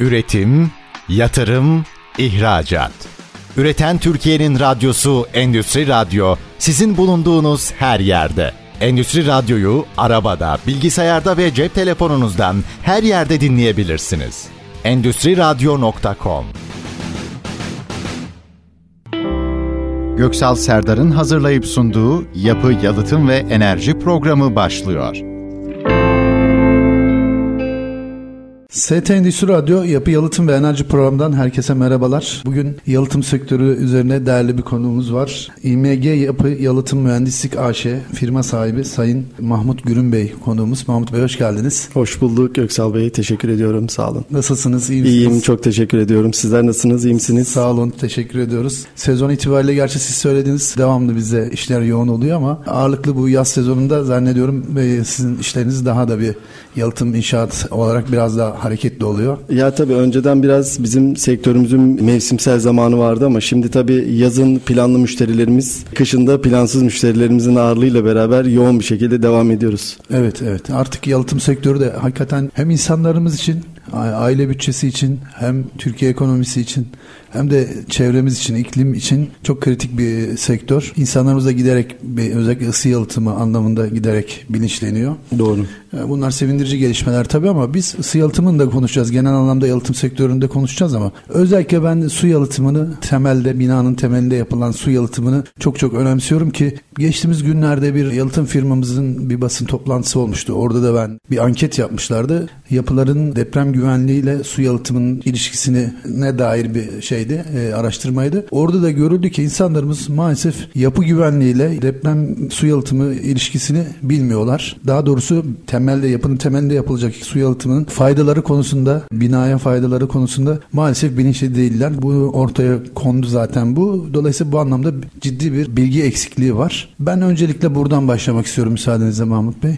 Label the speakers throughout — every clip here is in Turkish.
Speaker 1: Üretim, yatırım, ihracat. Üreten Türkiye'nin radyosu Endüstri Radyo sizin bulunduğunuz her yerde. Endüstri Radyo'yu arabada, bilgisayarda ve cep telefonunuzdan her yerde dinleyebilirsiniz. Endüstri Radyo.com Göksal Serdar'ın hazırlayıp sunduğu Yapı, Yalıtım ve Enerji programı başlıyor.
Speaker 2: ST Endüstri Radyo Yapı Yalıtım ve Enerji Programı'ndan herkese merhabalar. Bugün yalıtım sektörü üzerine değerli bir konuğumuz var. İMG Yapı Yalıtım Mühendislik AŞ firma sahibi Sayın Mahmut Gürün Bey konuğumuz. Mahmut Bey hoş geldiniz.
Speaker 3: Hoş bulduk Göksal Bey. Teşekkür ediyorum. Sağ olun.
Speaker 2: Nasılsınız? İyi misiniz?
Speaker 3: İyiyim. Çok teşekkür ediyorum. Sizler nasılsınız? İyi misiniz?
Speaker 2: Sağ olun. Teşekkür ediyoruz. Sezon itibariyle gerçi siz söylediniz devamlı bize işler yoğun oluyor ama ağırlıklı bu yaz sezonunda zannediyorum sizin işleriniz daha da bir yalıtım inşaat olarak biraz daha hareketli oluyor.
Speaker 3: Ya tabii önceden biraz bizim sektörümüzün mevsimsel zamanı vardı ama şimdi tabii yazın planlı müşterilerimiz, kışında plansız müşterilerimizin ağırlığıyla beraber yoğun bir şekilde devam ediyoruz.
Speaker 2: Evet evet artık yalıtım sektörü de hakikaten hem insanlarımız için aile bütçesi için hem Türkiye ekonomisi için hem de çevremiz için, iklim için çok kritik bir sektör. İnsanlarımız da giderek özellikle ısı yalıtımı anlamında giderek bilinçleniyor.
Speaker 3: Doğru.
Speaker 2: E, bunlar sevindirici gelişmeler tabii ama biz ısı yalıtımını da konuşacağız. Genel anlamda yalıtım sektöründe konuşacağız ama özellikle ben su yalıtımını temelde binanın temelinde yapılan su yalıtımını çok çok önemsiyorum ki geçtiğimiz günlerde bir yalıtım firmamızın bir basın toplantısı olmuştu. Orada da ben bir anket yapmışlardı. Yapıların deprem güvenliğiyle su yalıtımının ilişkisini ne dair bir şeydi, e, araştırmaydı. Orada da görüldü ki insanlarımız maalesef yapı güvenliğiyle deprem su yalıtımı ilişkisini bilmiyorlar. Daha doğrusu temelde yapının temelinde yapılacak su yalıtımının faydaları konusunda, binaya faydaları konusunda maalesef bilinçli değiller. Bu ortaya kondu zaten bu. Dolayısıyla bu anlamda ciddi bir bilgi eksikliği var. Ben öncelikle buradan başlamak istiyorum müsaadenizle Mahmut Bey.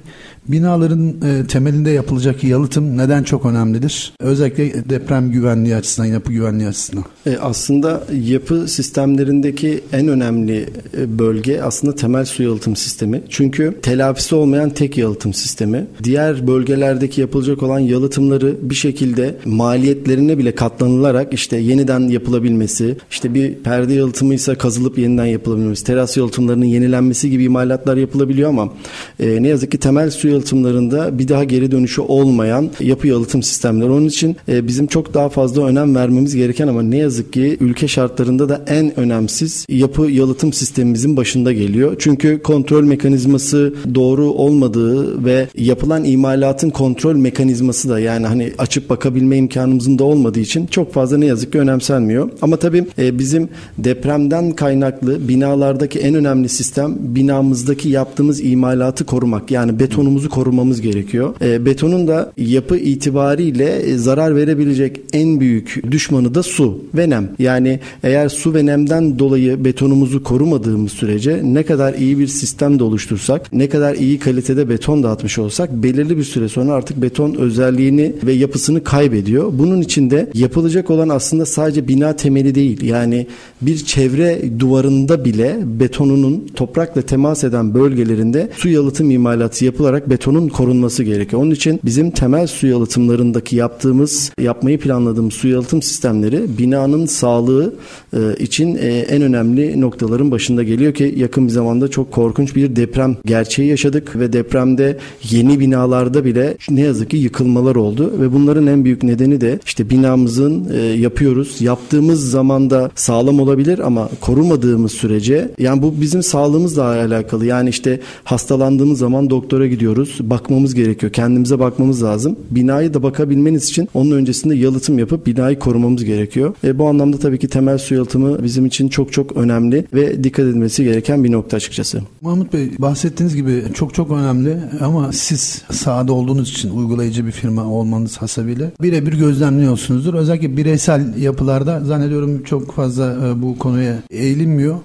Speaker 2: Binaların e, temelinde yapılacak yalıtım neden çok önemlidir? Özellikle deprem güvenliği açısından, yapı güvenliği açısından.
Speaker 3: E, aslında yapı sistemlerindeki en önemli e, bölge aslında temel su yalıtım sistemi. Çünkü telafisi olmayan tek yalıtım sistemi. Diğer bölgelerdeki yapılacak olan yalıtımları bir şekilde maliyetlerine bile katlanılarak işte yeniden yapılabilmesi, işte bir perde yalıtımıysa kazılıp yeniden yapılabilmesi, teras yalıtımlarının yenilenmesi gibi imalatlar yapılabiliyor ama e, ne yazık ki temel su yalıtımlarında bir daha geri dönüşü olmayan yapı yalıtım sistemleri. Onun için e, bizim çok daha fazla önem vermemiz gereken ama ne yazık ki ülke şartlarında da en önemsiz yapı yalıtım sistemimizin başında geliyor. Çünkü kontrol mekanizması doğru olmadığı ve yapılan imalatın kontrol mekanizması da yani hani açıp bakabilme imkanımızın da olmadığı için çok fazla ne yazık ki önemsenmiyor. Ama tabii e, bizim depremden kaynaklı binalardaki en önemli sistem binamızdaki yaptığımız imalatı korumak. Yani betonumuzu korumamız gerekiyor. E, betonun da yapı itibariyle e, zarar verebilecek en büyük düşmanı da su ve nem. Yani eğer su ve nemden dolayı betonumuzu korumadığımız sürece ne kadar iyi bir sistem de oluştursak, ne kadar iyi kalitede beton dağıtmış olsak belirli bir süre sonra artık beton özelliğini ve yapısını kaybediyor. Bunun için de yapılacak olan aslında sadece bina temeli değil. Yani bir çevre duvarında bile betonunun toprakla temas eden bölgelerinde su yalıtım imalatı yapılarak betonun korunması gerekiyor. Onun için bizim temel su yalıtımlarındaki yaptığımız, yapmayı planladığımız su yalıtım sistemleri binanın sağlığı e, için e, en önemli noktaların başında geliyor ki yakın bir zamanda çok korkunç bir deprem gerçeği yaşadık ve depremde yeni binalarda bile ne yazık ki yıkılmalar oldu ve bunların en büyük nedeni de işte binamızın e, yapıyoruz. Yaptığımız zamanda sağlam olabilir ama korumadığımız sürece yani bu bizim sağlığımızla alakalı. Yani işte hastalandığımız zaman doktora gidiyoruz. Bakmamız gerekiyor. Kendimize bakmamız lazım. Binayı da bakabilmeniz için onun öncesinde yalıtım yapıp binayı korumamız gerekiyor. E, bu anlamda tabii ki temel su yalıtımı bizim için çok çok önemli ve dikkat edilmesi gereken bir nokta açıkçası.
Speaker 2: Mahmut Bey bahsettiğiniz gibi çok çok önemli ama siz sahada olduğunuz için uygulayıcı bir firma olmanız hasebiyle birebir gözlemliyorsunuzdur. Özellikle bireysel yapılarda zannediyorum çok fazla e, bu konuya eğilinmiyor.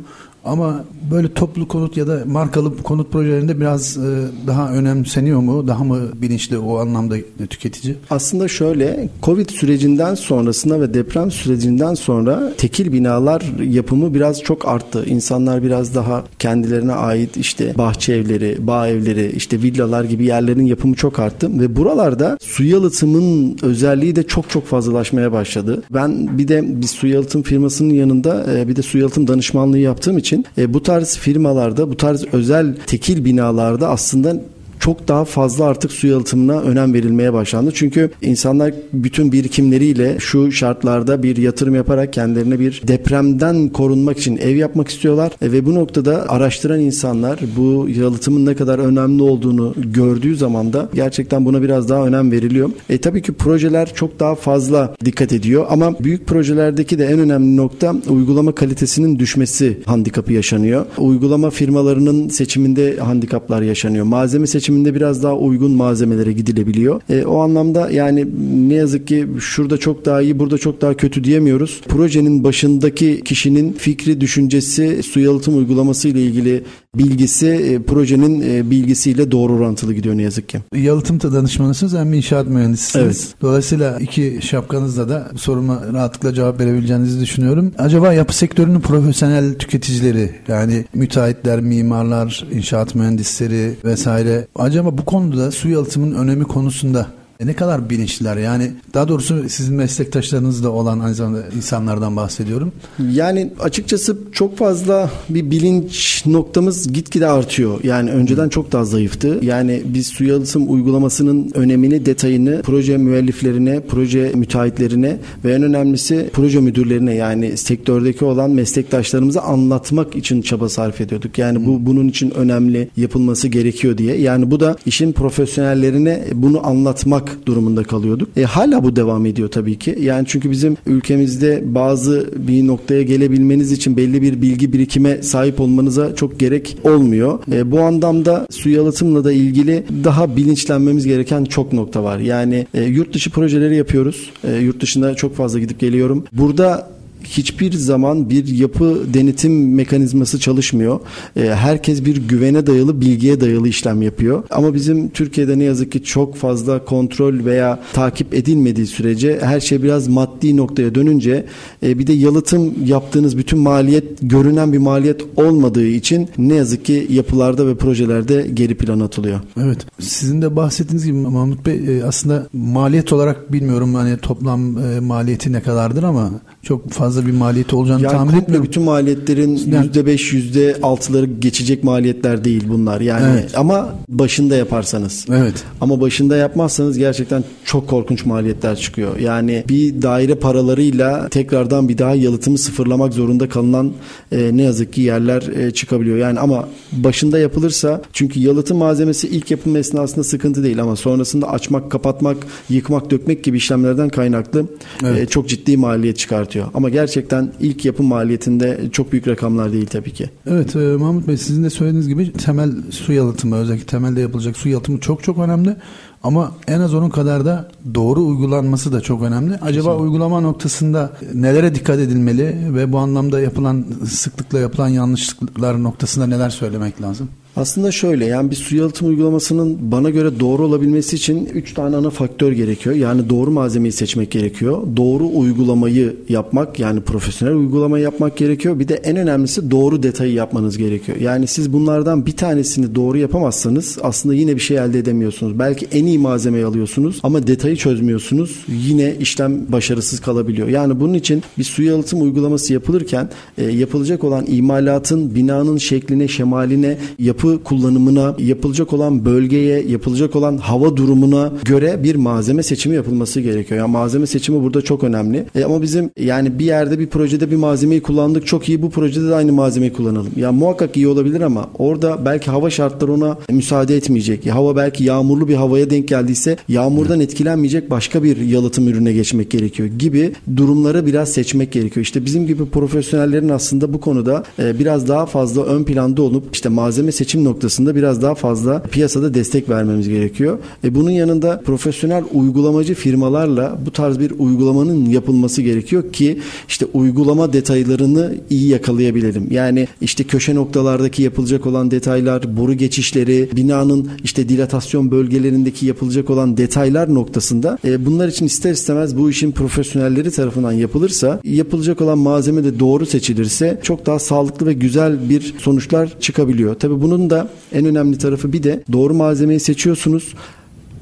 Speaker 2: Ama böyle toplu konut ya da markalı konut projelerinde biraz e, daha önemseniyor mu? Daha mı bilinçli o anlamda tüketici?
Speaker 3: Aslında şöyle Covid sürecinden sonrasında ve deprem sürecinden sonra tekil binalar yapımı biraz çok arttı. İnsanlar biraz daha kendilerine ait işte bahçe evleri, bağ evleri, işte villalar gibi yerlerin yapımı çok arttı ve buralarda su yalıtımın özelliği de çok çok fazlalaşmaya başladı. Ben bir de bir su yalıtım firmasının yanında e, bir de su yalıtım danışmanlığı yaptığım için e, bu tarz firmalarda, bu tarz özel tekil binalarda aslında çok daha fazla artık su yalıtımına önem verilmeye başlandı. Çünkü insanlar bütün birikimleriyle şu şartlarda bir yatırım yaparak kendilerine bir depremden korunmak için ev yapmak istiyorlar e, ve bu noktada araştıran insanlar bu yalıtımın ne kadar önemli olduğunu gördüğü zaman da gerçekten buna biraz daha önem veriliyor. E tabii ki projeler çok daha fazla dikkat ediyor ama büyük projelerdeki de en önemli nokta uygulama kalitesinin düşmesi handikapı yaşanıyor. Uygulama firmalarının seçiminde handikaplar yaşanıyor. Malzeme seçimi seçiminde biraz daha uygun malzemelere gidilebiliyor. E, o anlamda yani ne yazık ki şurada çok daha iyi, burada çok daha kötü diyemiyoruz. Projenin başındaki kişinin fikri, düşüncesi, su yalıtım uygulaması ile ilgili bilgisi e, projenin e, bilgisiyle doğru orantılı gidiyor ne yazık ki.
Speaker 2: Yalıtım danışmanısınız hem inşaat mühendisisiniz. Evet. Dolayısıyla iki şapkanızla da bu soruma rahatlıkla cevap verebileceğinizi düşünüyorum. Acaba yapı sektörünün profesyonel tüketicileri yani müteahhitler, mimarlar, inşaat mühendisleri vesaire acaba bu konuda su yalıtımının önemi konusunda ne kadar bilinçliler yani daha doğrusu sizin meslektaşlarınız olan aynı zamanda insanlardan bahsediyorum.
Speaker 3: Yani açıkçası çok fazla bir bilinç noktamız gitgide artıyor. Yani önceden çok daha zayıftı. Yani biz su yalıtım uygulamasının önemini, detayını proje müelliflerine, proje müteahhitlerine ve en önemlisi proje müdürlerine yani sektördeki olan meslektaşlarımıza anlatmak için çaba sarf ediyorduk. Yani bu bunun için önemli yapılması gerekiyor diye. Yani bu da işin profesyonellerine bunu anlatmak yapmak durumunda kalıyorduk. E, hala bu devam ediyor tabii ki. Yani çünkü bizim ülkemizde bazı bir noktaya gelebilmeniz için belli bir bilgi birikime sahip olmanıza çok gerek olmuyor. E, bu anlamda su yalıtımla da ilgili daha bilinçlenmemiz gereken çok nokta var. Yani e, yurt dışı projeleri yapıyoruz. E, yurt dışında çok fazla gidip geliyorum. Burada hiçbir zaman bir yapı denetim mekanizması çalışmıyor. E, herkes bir güvene dayalı, bilgiye dayalı işlem yapıyor. Ama bizim Türkiye'de ne yazık ki çok fazla kontrol veya takip edilmediği sürece her şey biraz maddi noktaya dönünce e, bir de yalıtım yaptığınız bütün maliyet görünen bir maliyet olmadığı için ne yazık ki yapılarda ve projelerde geri plan atılıyor.
Speaker 2: Evet. Sizin de bahsettiğiniz gibi Mahmut Bey e, aslında maliyet olarak bilmiyorum hani toplam e, maliyeti ne kadardır ama çok fazla bir maliyeti olacağını yani tahmin etmiyorum.
Speaker 3: Bütün maliyetlerin yüzde beş, yüzde altıları geçecek maliyetler değil bunlar. Yani evet. ama başında yaparsanız.
Speaker 2: Evet.
Speaker 3: Ama başında yapmazsanız gerçekten çok korkunç maliyetler çıkıyor. Yani bir daire paralarıyla tekrardan bir daha yalıtımı sıfırlamak zorunda kalınan e, ne yazık ki yerler e, çıkabiliyor. Yani ama başında yapılırsa çünkü yalıtım malzemesi ilk yapım esnasında sıkıntı değil ama sonrasında açmak, kapatmak, yıkmak, dökmek gibi işlemlerden kaynaklı evet. e, çok ciddi maliyet çıkartıyor. Ama gerçekten ilk yapım maliyetinde çok büyük rakamlar değil tabii ki.
Speaker 2: Evet e, Mahmut Bey sizin de söylediğiniz gibi temel su yalıtımı özellikle temelde yapılacak su yalıtımı çok çok önemli. Ama en az onun kadar da doğru uygulanması da çok önemli. Acaba Kesinlikle. uygulama noktasında nelere dikkat edilmeli ve bu anlamda yapılan sıklıkla yapılan yanlışlıklar noktasında neler söylemek lazım?
Speaker 3: Aslında şöyle yani bir su yalıtım uygulamasının bana göre doğru olabilmesi için 3 tane ana faktör gerekiyor. Yani doğru malzemeyi seçmek gerekiyor. Doğru uygulamayı yapmak yani profesyonel uygulamayı yapmak gerekiyor. Bir de en önemlisi doğru detayı yapmanız gerekiyor. Yani siz bunlardan bir tanesini doğru yapamazsanız aslında yine bir şey elde edemiyorsunuz. Belki en iyi malzemeyi alıyorsunuz ama detayı çözmüyorsunuz. Yine işlem başarısız kalabiliyor. Yani bunun için bir su yalıtım uygulaması yapılırken e, yapılacak olan imalatın binanın şekline, şemaline, yapı yapı kullanımına, yapılacak olan bölgeye, yapılacak olan hava durumuna göre bir malzeme seçimi yapılması gerekiyor. Yani malzeme seçimi burada çok önemli. E ama bizim yani bir yerde bir projede bir malzemeyi kullandık çok iyi bu projede de aynı malzemeyi kullanalım. Ya muhakkak iyi olabilir ama orada belki hava şartları ona müsaade etmeyecek. Ya hava belki yağmurlu bir havaya denk geldiyse yağmurdan etkilenmeyecek başka bir yalıtım ürüne geçmek gerekiyor gibi durumları biraz seçmek gerekiyor. İşte bizim gibi profesyonellerin aslında bu konuda e, biraz daha fazla ön planda olup işte malzeme seçimi gelişim noktasında biraz daha fazla piyasada destek vermemiz gerekiyor. E bunun yanında profesyonel uygulamacı firmalarla bu tarz bir uygulamanın yapılması gerekiyor ki işte uygulama detaylarını iyi yakalayabilelim. Yani işte köşe noktalardaki yapılacak olan detaylar, boru geçişleri, binanın işte dilatasyon bölgelerindeki yapılacak olan detaylar noktasında e, bunlar için ister istemez bu işin profesyonelleri tarafından yapılırsa yapılacak olan malzeme de doğru seçilirse çok daha sağlıklı ve güzel bir sonuçlar çıkabiliyor. Tabii bunun da en önemli tarafı bir de doğru malzemeyi seçiyorsunuz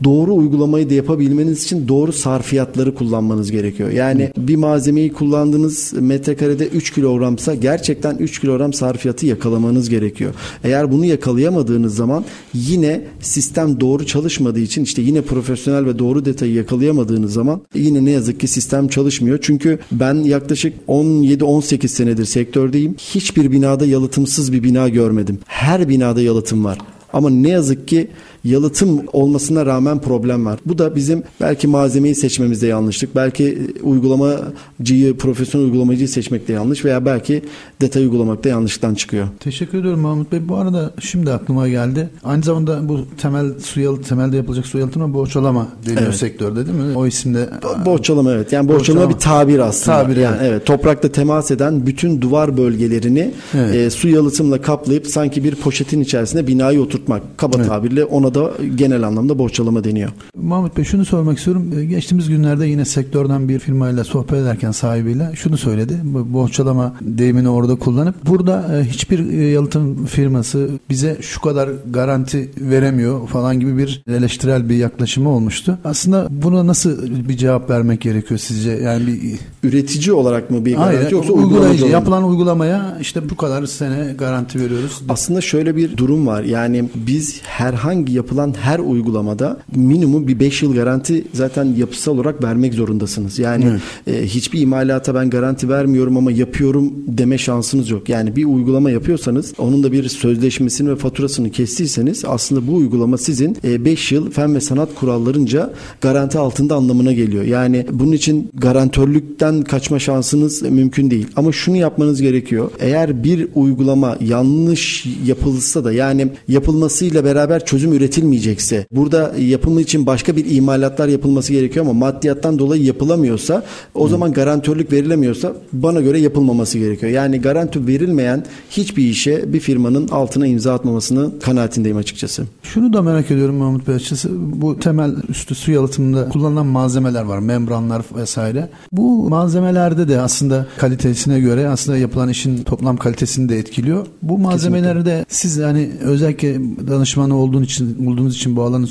Speaker 3: doğru uygulamayı da yapabilmeniz için doğru sarfiyatları kullanmanız gerekiyor. Yani bir malzemeyi kullandığınız metrekarede 3 kilogramsa gerçekten 3 kilogram sarfiyatı yakalamanız gerekiyor. Eğer bunu yakalayamadığınız zaman yine sistem doğru çalışmadığı için işte yine profesyonel ve doğru detayı yakalayamadığınız zaman yine ne yazık ki sistem çalışmıyor. Çünkü ben yaklaşık 17-18 senedir sektördeyim. Hiçbir binada yalıtımsız bir bina görmedim. Her binada yalıtım var. Ama ne yazık ki yalıtım olmasına rağmen problem var. Bu da bizim belki malzemeyi seçmemizde yanlışlık. Belki uygulamacıyı, profesyonel uygulamacıyı seçmekte yanlış veya belki detay uygulamakta yanlışlıktan çıkıyor.
Speaker 2: Teşekkür ediyorum Mahmut Bey. Bu arada şimdi aklıma geldi. Aynı zamanda bu temel su yalı, temelde yapılacak su yalıtımına bohçalama deniyor evet. sektörde değil mi? O isimde
Speaker 3: bohçalama evet. Yani bohçalama, bir tabir aslında. Tabir yani evet. evet. Toprakla temas eden bütün duvar bölgelerini evet. e, su yalıtımla kaplayıp sanki bir poşetin içerisine binayı oturtmak. Kaba evet. tabirle ona da genel anlamda bohçalama deniyor.
Speaker 2: Mahmut Bey şunu sormak istiyorum. Ee, geçtiğimiz günlerde yine sektörden bir firmayla sohbet ederken sahibiyle şunu söyledi. Bohçalama deyimini orada kullanıp burada e, hiçbir e, yalıtım firması bize şu kadar garanti veremiyor falan gibi bir eleştirel bir yaklaşımı olmuştu. Aslında buna nasıl bir cevap vermek gerekiyor sizce? Yani bir
Speaker 3: üretici olarak mı bir garanti
Speaker 2: Hayır, yoksa uygulayıcı yapılan uygulamaya işte bu kadar sene garanti veriyoruz.
Speaker 3: Aslında şöyle bir durum var. Yani biz herhangi yapılan her uygulamada minimum bir 5 yıl garanti zaten yapısal olarak vermek zorundasınız. Yani evet. e, hiçbir imalata ben garanti vermiyorum ama yapıyorum deme şansınız yok. Yani bir uygulama yapıyorsanız onun da bir sözleşmesini ve faturasını kestiyseniz aslında bu uygulama sizin 5 e, yıl fen ve sanat kurallarınca garanti altında anlamına geliyor. Yani bunun için garantörlükten kaçma şansınız mümkün değil. Ama şunu yapmanız gerekiyor. Eğer bir uygulama yanlış yapılsa da yani yapılmasıyla beraber çözüm üretilmeyecekse, burada yapımı için başka bir imalatlar yapılması gerekiyor ama maddiyattan dolayı yapılamıyorsa, o Hı. zaman garantörlük verilemiyorsa bana göre yapılmaması gerekiyor. Yani garanti verilmeyen hiçbir işe bir firmanın altına imza atmamasını kanaatindeyim açıkçası.
Speaker 2: Şunu da merak ediyorum Mahmut Bey açıkçası. Bu temel üstü su yalıtımında kullanılan malzemeler var. Membranlar vesaire. Bu malzemelerde de aslında kalitesine göre aslında yapılan işin toplam kalitesini de etkiliyor. Bu malzemelerde siz yani özellikle danışmanı olduğun için bulduğunuz için bu alanı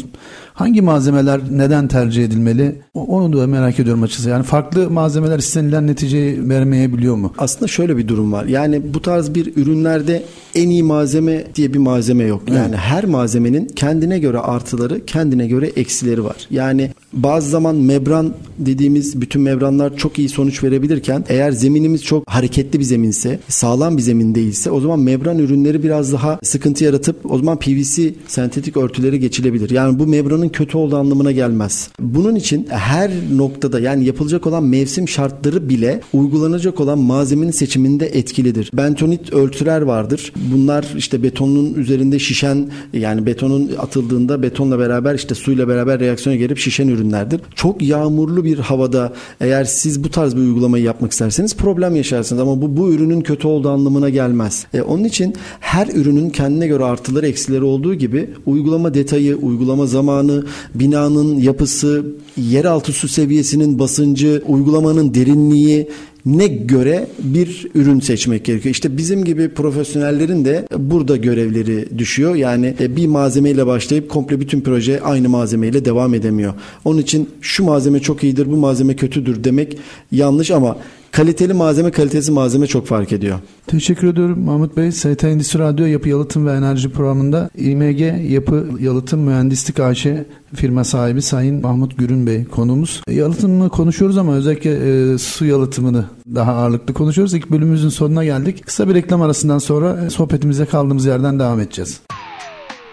Speaker 2: hangi malzemeler neden tercih edilmeli? Onu da merak ediyorum açıkçası. Yani farklı malzemeler istenilen neticeyi vermeyebiliyor mu?
Speaker 3: Aslında şöyle bir durum var. Yani bu tarz bir ürünlerde en iyi malzeme diye bir malzeme yok. Yani evet. her malzemenin kendine göre artıları, kendine göre eksileri var. Yani bazı zaman membran dediğimiz bütün membranlar çok iyi sonuç verebilirken eğer zeminimiz çok hareketli bir zeminse, sağlam bir zemin değilse o zaman membran ürünleri biraz daha sıkıntı yaratıp o zaman PVC sentetik örtüleri geçilebilir. Yani bu membranın kötü olduğu anlamına gelmez. Bunun için her noktada yani yapılacak olan mevsim şartları bile uygulanacak olan malzemenin seçiminde etkilidir. Bentonit örtüler vardır. Bunlar işte betonun üzerinde şişen yani betonun atıldığında betonla beraber işte suyla beraber reaksiyona gelip şişen ürünlerdir. Çok yağmurlu bir havada eğer siz bu tarz bir uygulamayı yapmak isterseniz problem yaşarsınız ama bu bu ürünün kötü olduğu anlamına gelmez. E, onun için her ürünün kendine göre artıları eksileri olduğu gibi uygulama detayı, uygulama zamanı, binanın yapısı, yeraltı su seviyesinin basıncı, uygulamanın derinliği ne göre bir ürün seçmek gerekiyor. İşte bizim gibi profesyonellerin de burada görevleri düşüyor. Yani e, bir malzemeyle başlayıp komple bütün proje aynı malzemeyle devam edemiyor. Onun için şu malzeme çok iyidir, bu malzeme kötüdür demek yanlış ama kaliteli malzeme kalitesi malzeme çok fark ediyor.
Speaker 2: Teşekkür ediyorum Mahmut Bey. ST Endüstri Radyo Yapı Yalıtım ve Enerji programında İMG Yapı Yalıtım Mühendislik AŞ firma sahibi Sayın Mahmut Gürün Bey konumuz. Yalıtımını konuşuyoruz ama özellikle e, su yalıtımını daha ağırlıklı konuşuyoruz. İlk bölümümüzün sonuna geldik. Kısa bir reklam arasından sonra e, sohbetimize kaldığımız yerden devam edeceğiz.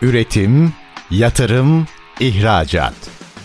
Speaker 1: Üretim, yatırım, ihracat.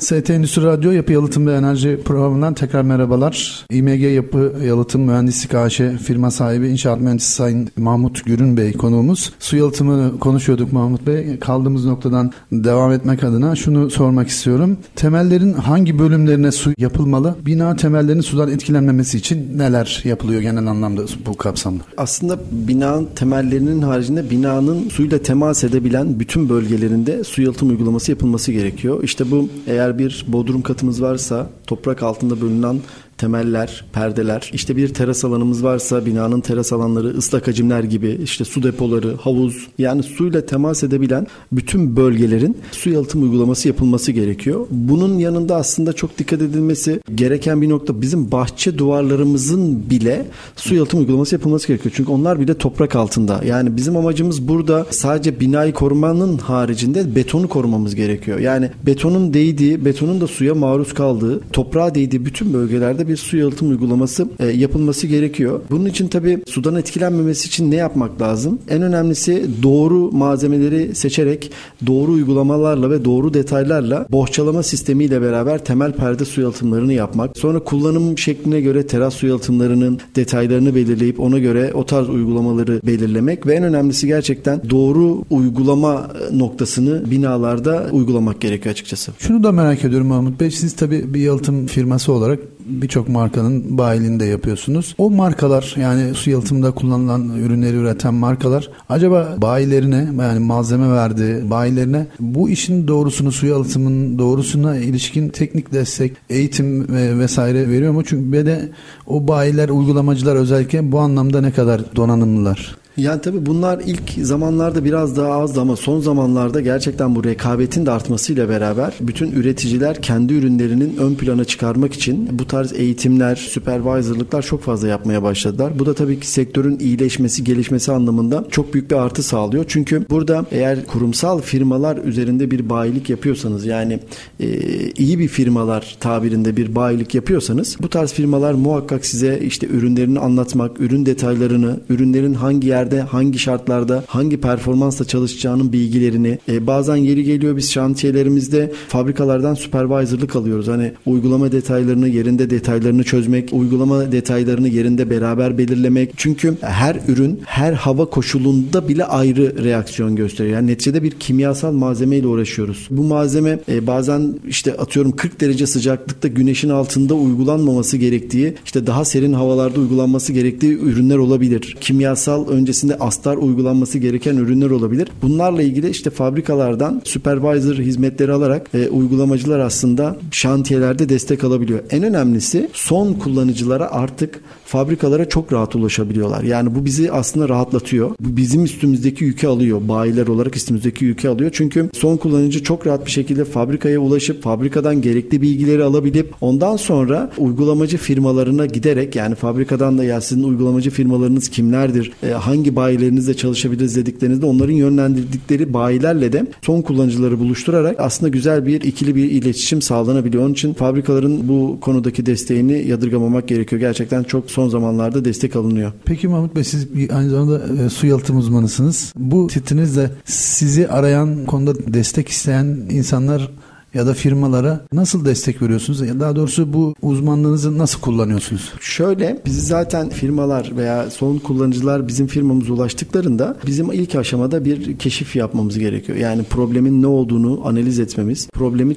Speaker 2: ST Endüstri Radyo Yapı Yalıtım ve Enerji programından tekrar merhabalar. İMG Yapı Yalıtım Mühendislik AŞ firma sahibi İnşaat Mühendisi Sayın Mahmut Gürün Bey konuğumuz. Su yalıtımını konuşuyorduk Mahmut Bey. Kaldığımız noktadan devam etmek adına şunu sormak istiyorum. Temellerin hangi bölümlerine su yapılmalı? Bina temellerinin sudan etkilenmemesi için neler yapılıyor genel anlamda bu kapsamda?
Speaker 3: Aslında binanın temellerinin haricinde binanın suyla temas edebilen bütün bölgelerinde su yalıtım uygulaması yapılması gerekiyor. İşte bu eğer eğer bir bodrum katımız varsa toprak altında bölünen temeller, perdeler, işte bir teras alanımız varsa binanın teras alanları, ıslak hacimler gibi işte su depoları, havuz yani suyla temas edebilen bütün bölgelerin su yalıtım uygulaması yapılması gerekiyor. Bunun yanında aslında çok dikkat edilmesi gereken bir nokta bizim bahçe duvarlarımızın bile su yalıtım uygulaması yapılması gerekiyor. Çünkü onlar bile toprak altında. Yani bizim amacımız burada sadece binayı korumanın haricinde betonu korumamız gerekiyor. Yani betonun değdiği, betonun da suya maruz kaldığı, toprağa değdiği bütün bölgelerde bir su yalıtım uygulaması e, yapılması gerekiyor. Bunun için tabii sudan etkilenmemesi için ne yapmak lazım? En önemlisi doğru malzemeleri seçerek doğru uygulamalarla ve doğru detaylarla bohçalama sistemiyle beraber temel perde su yalıtımlarını yapmak. Sonra kullanım şekline göre teras su yalıtımlarının detaylarını belirleyip ona göre o tarz uygulamaları belirlemek ve en önemlisi gerçekten doğru uygulama noktasını binalarda uygulamak gerekiyor açıkçası.
Speaker 2: Şunu da merak ediyorum Mahmut Bey. Siz tabii bir yalıtım firması olarak birçok markanın bayiliğini de yapıyorsunuz. O markalar yani su yalıtımında kullanılan ürünleri üreten markalar acaba bayilerine yani malzeme verdi bayilerine bu işin doğrusunu su yalıtımının doğrusuna ilişkin teknik destek, eğitim ve vesaire veriyor mu? Çünkü bir de o bayiler, uygulamacılar özellikle bu anlamda ne kadar donanımlılar?
Speaker 3: Yani tabii bunlar ilk zamanlarda biraz daha azdı ama son zamanlarda gerçekten bu rekabetin de artmasıyla beraber bütün üreticiler kendi ürünlerinin ön plana çıkarmak için bu tarz eğitimler, supervisorlıklar çok fazla yapmaya başladılar. Bu da tabii ki sektörün iyileşmesi, gelişmesi anlamında çok büyük bir artı sağlıyor. Çünkü burada eğer kurumsal firmalar üzerinde bir bayilik yapıyorsanız yani e, iyi bir firmalar tabirinde bir bayilik yapıyorsanız bu tarz firmalar muhakkak size işte ürünlerini anlatmak, ürün detaylarını, ürünlerin hangi yer yerde hangi şartlarda hangi performansla çalışacağının bilgilerini e, bazen yeri geliyor biz şantiyelerimizde fabrikalardan supervisor'lık alıyoruz. Hani uygulama detaylarını yerinde detaylarını çözmek, uygulama detaylarını yerinde beraber belirlemek. Çünkü her ürün her hava koşulunda bile ayrı reaksiyon gösteriyor. Yani neticede bir kimyasal malzeme ile uğraşıyoruz. Bu malzeme e, bazen işte atıyorum 40 derece sıcaklıkta güneşin altında uygulanmaması gerektiği işte daha serin havalarda uygulanması gerektiği ürünler olabilir. Kimyasal önce öncesinde astar uygulanması gereken ürünler olabilir. Bunlarla ilgili işte fabrikalardan supervisor hizmetleri alarak e, uygulamacılar aslında şantiyelerde destek alabiliyor. En önemlisi son kullanıcılara artık fabrikalara çok rahat ulaşabiliyorlar. Yani bu bizi aslında rahatlatıyor. Bu bizim üstümüzdeki yükü alıyor. Bayiler olarak üstümüzdeki yükü alıyor. Çünkü son kullanıcı çok rahat bir şekilde fabrikaya ulaşıp fabrikadan gerekli bilgileri alabilip ondan sonra uygulamacı firmalarına giderek yani fabrikadan da ya sizin uygulamacı firmalarınız kimlerdir? E, hangi bayilerinizle çalışabiliriz dediklerinde onların yönlendirdikleri bayilerle de son kullanıcıları buluşturarak aslında güzel bir ikili bir iletişim sağlanabiliyor. Onun için fabrikaların bu konudaki desteğini yadırgamamak gerekiyor. Gerçekten çok son zamanlarda destek alınıyor.
Speaker 2: Peki Mahmut Bey siz aynı zamanda e, su yalıtım uzmanısınız. Bu titrinizle sizi arayan konuda destek isteyen insanlar ya da firmalara nasıl destek veriyorsunuz? Daha doğrusu bu uzmanlığınızı nasıl kullanıyorsunuz?
Speaker 3: Şöyle bizi zaten firmalar veya son kullanıcılar bizim firmamıza ulaştıklarında bizim ilk aşamada bir keşif yapmamız gerekiyor. Yani problemin ne olduğunu analiz etmemiz, problemi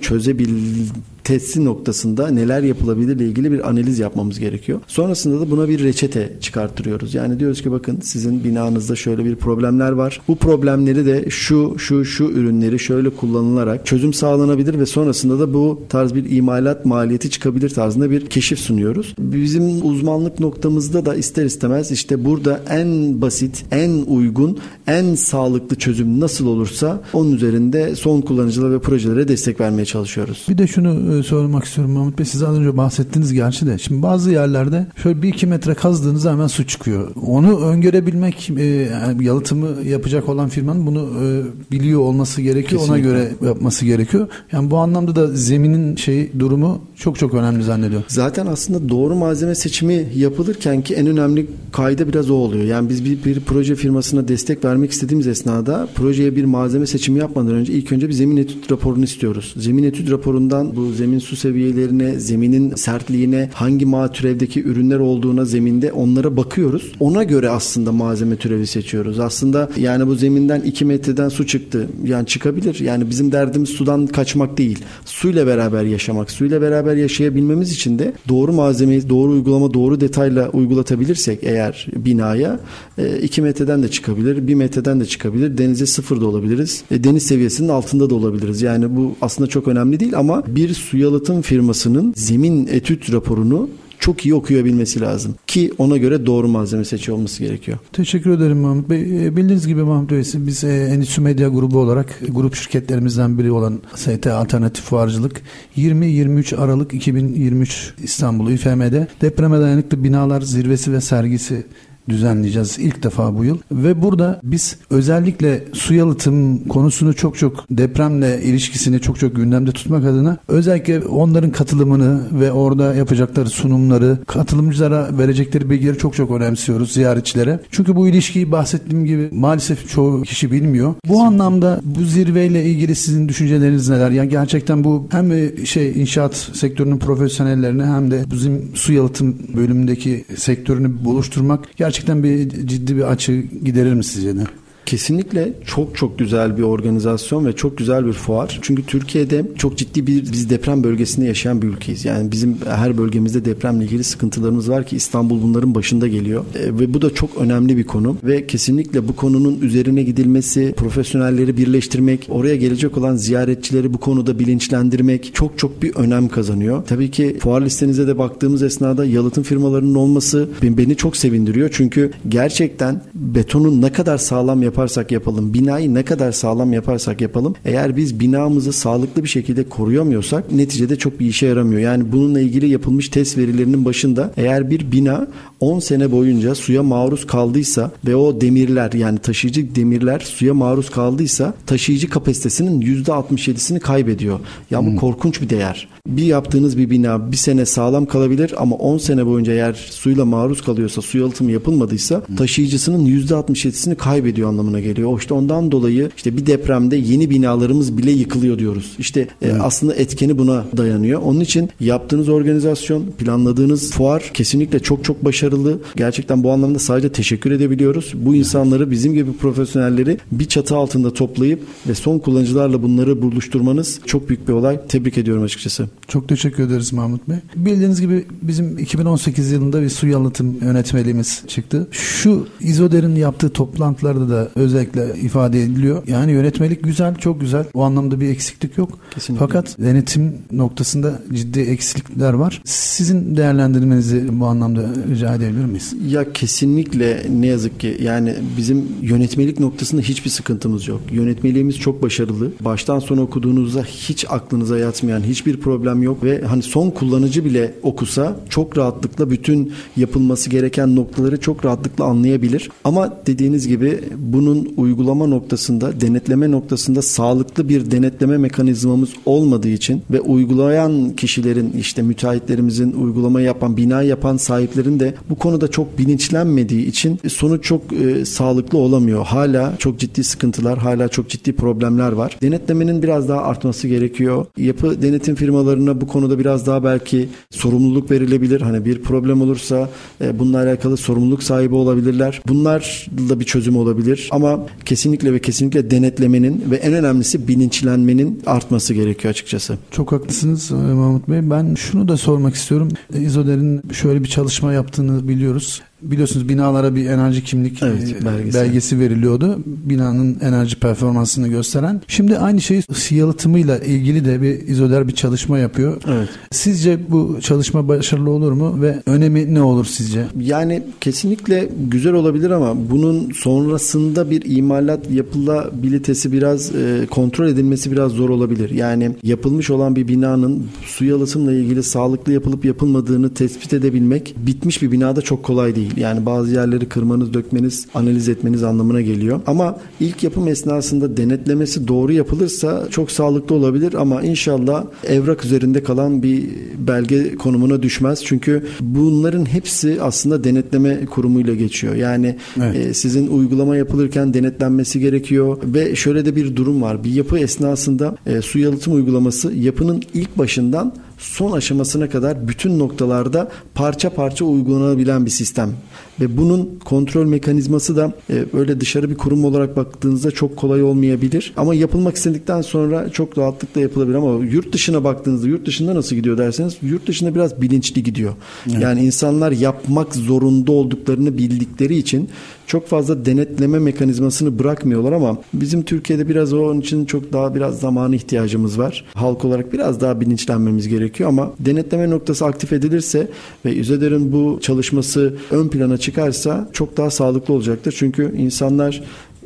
Speaker 3: çözebilmesi noktasında neler yapılabilir ile ilgili bir analiz yapmamız gerekiyor. Sonrasında da buna bir reçete çıkarttırıyoruz. Yani diyoruz ki bakın sizin binanızda şöyle bir problemler var. Bu problemleri de şu şu şu ürünleri şöyle kullanılarak çözüm sağlanabilir ve sonrasında da bu tarz bir imalat maliyeti çıkabilir tarzında bir keşif sunuyoruz. Bizim uzmanlık noktamızda da ister istemez işte burada en basit, en uygun, en sağlıklı çözüm nasıl olursa onun üzerinde son kullanıcılara ve projelere destek vermeye çalışıyoruz.
Speaker 2: Bir de şunu e, sormak istiyorum Mahmut Bey. Siz az önce bahsettiniz gerçi de. Şimdi bazı yerlerde şöyle bir iki metre kazdığınızda hemen su çıkıyor. Onu öngörebilmek e, yani yalıtımı yapacak olan firmanın bunu e, biliyor olması gerekiyor. Kesinlikle. Ona göre yapması gerekiyor. Yani bu anlamda da zeminin şey durumu çok çok önemli zannediyorum.
Speaker 3: Zaten aslında doğru malzeme seçimi yapılırken ki en önemli kayda biraz o oluyor. Yani biz bir, bir proje firmasına destek vermek istediğimiz esnada projeye bir malzeme seçimi yapmadan önce ilk önce bir zemin etüt raporunu istiyoruz. Zemin etüt raporundan bu zemin su seviyelerine, zeminin sertliğine, hangi ma türevdeki ürünler olduğuna zeminde onlara bakıyoruz. Ona göre aslında malzeme türevi seçiyoruz. Aslında yani bu zeminden 2 metreden su çıktı. Yani çıkabilir. Yani bizim derdimiz sudan kaçmak değil. Suyla beraber yaşamak. Suyla beraber yaşayabilmemiz için de doğru malzemeyi, doğru uygulama, doğru detayla uygulatabilirsek eğer binaya 2 e, metreden de çıkabilir, 1 metreden de çıkabilir. Denize sıfır da olabiliriz. E, deniz seviyesinin altında da olabiliriz. Yani bu aslında çok önemli değil ama bir su yalıtım firmasının zemin etüt raporunu çok iyi okuyabilmesi lazım. Ki ona göre doğru malzeme seçiyor olması gerekiyor.
Speaker 2: Teşekkür ederim Mahmut Bey. E, bildiğiniz gibi Mahmut Bey biz e, Endüstri Medya grubu olarak grup şirketlerimizden biri olan ST Alternatif Fuarcılık 20-23 Aralık 2023 İstanbul İFM'de depreme dayanıklı binalar zirvesi ve sergisi düzenleyeceğiz ilk defa bu yıl. Ve burada biz özellikle su yalıtım konusunu çok çok depremle ilişkisini çok çok gündemde tutmak adına özellikle onların katılımını ve orada yapacakları sunumları, katılımcılara verecekleri bilgileri çok çok önemsiyoruz ziyaretçilere. Çünkü bu ilişkiyi bahsettiğim gibi maalesef çoğu kişi bilmiyor. Bu anlamda bu zirveyle ilgili sizin düşünceleriniz neler? Yani gerçekten bu hem şey inşaat sektörünün profesyonellerini hem de bizim su yalıtım bölümündeki sektörünü buluşturmak gerçekten gerçekten bir ciddi bir açı giderir mi sizce de?
Speaker 3: Kesinlikle çok çok güzel bir organizasyon ve çok güzel bir fuar. Çünkü Türkiye'de çok ciddi bir biz deprem bölgesinde yaşayan bir ülkeyiz. Yani bizim her bölgemizde depremle ilgili sıkıntılarımız var ki İstanbul bunların başında geliyor. E, ve bu da çok önemli bir konu ve kesinlikle bu konunun üzerine gidilmesi, profesyonelleri birleştirmek, oraya gelecek olan ziyaretçileri bu konuda bilinçlendirmek çok çok bir önem kazanıyor. Tabii ki fuar listenize de baktığımız esnada yalıtım firmalarının olması beni çok sevindiriyor. Çünkü gerçekten betonun ne kadar sağlam yapar yaparsak yapalım, binayı ne kadar sağlam yaparsak yapalım, eğer biz binamızı sağlıklı bir şekilde koruyamıyorsak neticede çok bir işe yaramıyor. Yani bununla ilgili yapılmış test verilerinin başında eğer bir bina 10 sene boyunca suya maruz kaldıysa ve o demirler yani taşıyıcı demirler suya maruz kaldıysa taşıyıcı kapasitesinin %67'sini kaybediyor. Ya bu hmm. korkunç bir değer. Bir yaptığınız bir bina bir sene sağlam kalabilir ama 10 sene boyunca eğer suyla maruz kalıyorsa, su yalıtımı yapılmadıysa hmm. taşıyıcısının %67'sini kaybediyor anlamına geliyor. O işte ondan dolayı işte bir depremde yeni binalarımız bile yıkılıyor diyoruz. İşte e, aslında etkeni buna dayanıyor. Onun için yaptığınız organizasyon, planladığınız fuar kesinlikle çok çok başarılı. Gerçekten bu anlamda sadece teşekkür edebiliyoruz. Bu insanları bizim gibi profesyonelleri bir çatı altında toplayıp ve son kullanıcılarla bunları buluşturmanız çok büyük bir olay. Tebrik ediyorum açıkçası.
Speaker 2: Çok teşekkür ederiz Mahmut Bey. Bildiğiniz gibi bizim 2018 yılında bir su yalıtım yönetmeliğimiz çıktı. Şu İzoder'in yaptığı toplantılarda da özellikle ifade ediliyor. Yani yönetmelik güzel, çok güzel. O anlamda bir eksiklik yok. Kesinlikle. Fakat denetim noktasında ciddi eksiklikler var. Sizin değerlendirmenizi bu anlamda rica edebilir miyiz?
Speaker 3: Ya kesinlikle ne yazık ki yani bizim yönetmelik noktasında hiçbir sıkıntımız yok. Yönetmeliğimiz çok başarılı. Baştan sona okuduğunuzda hiç aklınıza yatmayan hiçbir problem yok ve hani son kullanıcı bile okusa çok rahatlıkla bütün yapılması gereken noktaları çok rahatlıkla anlayabilir. Ama dediğiniz gibi bunun uygulama noktasında, denetleme noktasında sağlıklı bir denetleme mekanizmamız olmadığı için ve uygulayan kişilerin işte müteahhitlerimizin uygulama yapan, bina yapan sahiplerin de bu konuda çok bilinçlenmediği için sonuç çok e, sağlıklı olamıyor. Hala çok ciddi sıkıntılar, hala çok ciddi problemler var. Denetlemenin biraz daha artması gerekiyor. Yapı denetim firmalarına bu konuda biraz daha belki sorumluluk verilebilir. Hani bir problem olursa e, bununla alakalı sorumluluk sahibi olabilirler. Bunlar da bir çözüm olabilir. Ama kesinlikle ve kesinlikle denetlemenin ve en önemlisi bilinçlenmenin artması gerekiyor açıkçası.
Speaker 2: Çok haklısınız e, Mahmut Bey. Ben şunu da sormak istiyorum. İzoder'in şöyle bir çalışma yaptığını biliyoruz biliyorsunuz binalara bir enerji kimlik
Speaker 3: evet,
Speaker 2: e, belgesi. belgesi veriliyordu. Binanın enerji performansını gösteren. Şimdi aynı şey yalıtımıyla ilgili de bir izoler bir çalışma yapıyor.
Speaker 3: Evet.
Speaker 2: Sizce bu çalışma başarılı olur mu ve önemi ne olur sizce?
Speaker 3: Yani kesinlikle güzel olabilir ama bunun sonrasında bir imalat yapılabilitesi biraz e, kontrol edilmesi biraz zor olabilir. Yani yapılmış olan bir binanın su yalıtımla ilgili sağlıklı yapılıp yapılmadığını tespit edebilmek bitmiş bir binada çok kolay değil. Yani bazı yerleri kırmanız, dökmeniz, analiz etmeniz anlamına geliyor. Ama ilk yapım esnasında denetlemesi doğru yapılırsa çok sağlıklı olabilir ama inşallah evrak üzerinde kalan bir belge konumuna düşmez. Çünkü bunların hepsi aslında denetleme kurumuyla geçiyor. Yani evet. e, sizin uygulama yapılırken denetlenmesi gerekiyor ve şöyle de bir durum var. Bir yapı esnasında e, su yalıtım uygulaması yapının ilk başından son aşamasına kadar bütün noktalarda parça parça uygulanabilen bir sistem. Ve bunun kontrol mekanizması da e, öyle dışarı bir kurum olarak baktığınızda çok kolay olmayabilir. Ama yapılmak istedikten sonra çok rahatlıkla yapılabilir. Ama yurt dışına baktığınızda yurt dışında nasıl gidiyor derseniz yurt dışında biraz bilinçli gidiyor. Evet. Yani insanlar yapmak zorunda olduklarını bildikleri için çok fazla denetleme mekanizmasını bırakmıyorlar ama bizim Türkiye'de biraz onun için çok daha biraz zamanı ihtiyacımız var. Halk olarak biraz daha bilinçlenmemiz gerekiyor ama denetleme noktası aktif edilirse ve Üzeder'in bu çalışması ön plana çıkarsa çok daha sağlıklı olacaktır. Çünkü insanlar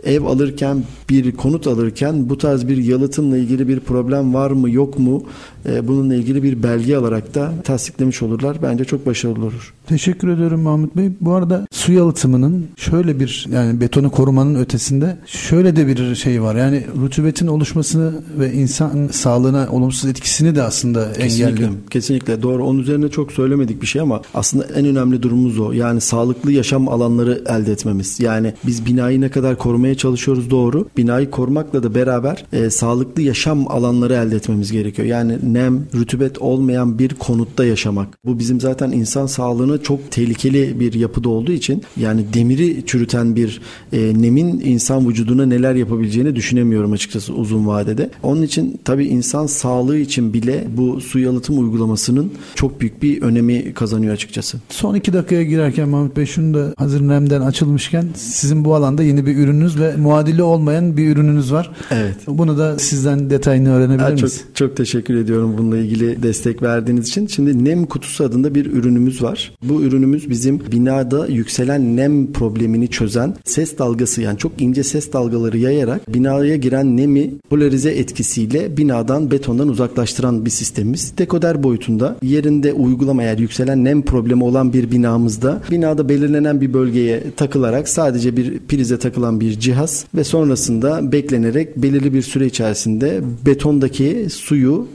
Speaker 3: ev alırken bir konut alırken bu tarz bir yalıtımla ilgili bir problem var mı yok mu e, bununla ilgili bir belge alarak da tasdiklemiş olurlar. Bence çok başarılı olur.
Speaker 2: Teşekkür ediyorum Mahmut Bey. Bu arada su yalıtımının şöyle bir yani betonu korumanın ötesinde şöyle de bir şey var. Yani rutubetin oluşmasını ve insan sağlığına olumsuz etkisini de aslında
Speaker 3: kesinlikle,
Speaker 2: engelliyor.
Speaker 3: Kesinlikle doğru. Onun üzerine çok söylemedik bir şey ama aslında en önemli durumumuz o. Yani sağlıklı yaşam alanları elde etmemiz. Yani biz binayı ne kadar korumaya çalışıyoruz doğru. Binayı korumakla da beraber e, sağlıklı yaşam alanları elde etmemiz gerekiyor. Yani nem, rütubet olmayan bir konutta yaşamak. Bu bizim zaten insan sağlığına çok tehlikeli bir yapıda olduğu için yani demiri çürüten bir e, nemin insan vücuduna neler yapabileceğini düşünemiyorum açıkçası uzun vadede. Onun için tabii insan sağlığı için bile bu su yalıtım uygulamasının çok büyük bir önemi kazanıyor açıkçası.
Speaker 2: Son iki dakikaya girerken Mahmut Bey şunu da hazır nemden açılmışken sizin bu alanda yeni bir ürününüz ve muadili olmayan bir ürününüz var.
Speaker 3: Evet.
Speaker 2: Bunu da sizden detayını öğrenebilir
Speaker 3: ha,
Speaker 2: miyiz?
Speaker 3: Çok, çok teşekkür ediyorum bununla ilgili destek verdiğiniz için. Şimdi nem kutusu adında bir ürünümüz var. Bu ürünümüz bizim binada yükselen nem problemini çözen ses dalgası yani çok ince ses dalgaları yayarak binaya giren nemi polarize etkisiyle binadan betondan uzaklaştıran bir sistemimiz. Dekoder boyutunda yerinde uygulama eğer yükselen nem problemi olan bir binamızda binada belirlenen bir bölgeye takılarak sadece bir prize takılan bir cihaz ve sonrasında beklenerek belirli bir süre içerisinde betondaki suyu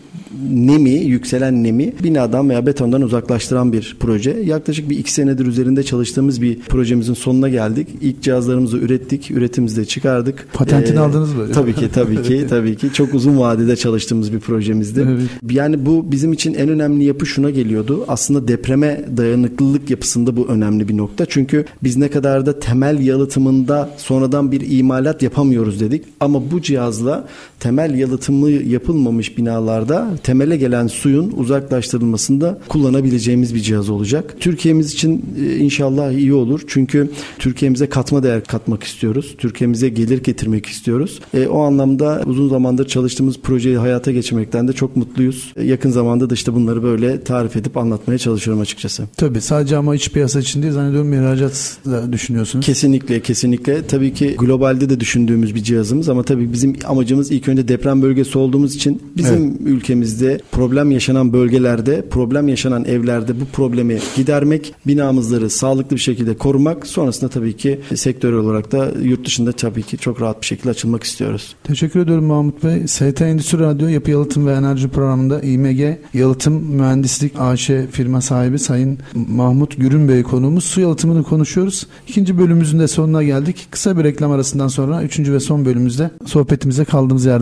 Speaker 3: nemi, yükselen nemi binadan veya betondan uzaklaştıran bir proje. Yaklaşık bir iki senedir üzerinde çalıştığımız bir projemizin sonuna geldik. İlk cihazlarımızı ürettik, üretimimizi de çıkardık.
Speaker 2: Patentini ee, aldınız mı?
Speaker 3: Tabii ki, tabii ki, tabii ki. Çok uzun vadede çalıştığımız bir projemizdi. Evet. Yani bu bizim için en önemli yapı şuna geliyordu. Aslında depreme dayanıklılık yapısında bu önemli bir nokta. Çünkü biz ne kadar da temel yalıtımında sonradan bir imalat yapamıyoruz dedik. Ama bu cihazla temel yalıtımı yapılmamış binalarda temele gelen suyun uzaklaştırılmasında kullanabileceğimiz bir cihaz olacak. Türkiye'miz için e, inşallah iyi olur. Çünkü Türkiye'mize katma değer katmak istiyoruz. Türkiye'mize gelir getirmek istiyoruz. E, o anlamda uzun zamandır çalıştığımız projeyi hayata geçirmekten de çok mutluyuz. E, yakın zamanda da işte bunları böyle tarif edip anlatmaya çalışıyorum açıkçası.
Speaker 2: Tabii sadece ama iç piyasa için değil zannediyorum ihracat da düşünüyorsunuz.
Speaker 3: Kesinlikle kesinlikle. Tabii ki globalde de düşündüğümüz bir cihazımız ama tabii bizim amacımız ilk önce deprem bölgesi olduğumuz için bizim evet. ülkemiz ülkemizde problem yaşanan bölgelerde, problem yaşanan evlerde bu problemi gidermek, binamızları sağlıklı bir şekilde korumak. Sonrasında tabii ki sektör olarak da yurt dışında tabii ki çok rahat bir şekilde açılmak istiyoruz.
Speaker 2: Teşekkür ediyorum Mahmut Bey. ST Endüstri Radyo Yapı Yalıtım ve Enerji programında İMG Yalıtım Mühendislik AŞ firma sahibi Sayın Mahmut Gürün Bey konuğumuz. Su yalıtımını konuşuyoruz. İkinci bölümümüzün de sonuna geldik. Kısa bir reklam arasından sonra üçüncü ve son bölümümüzde sohbetimize kaldığımız yerden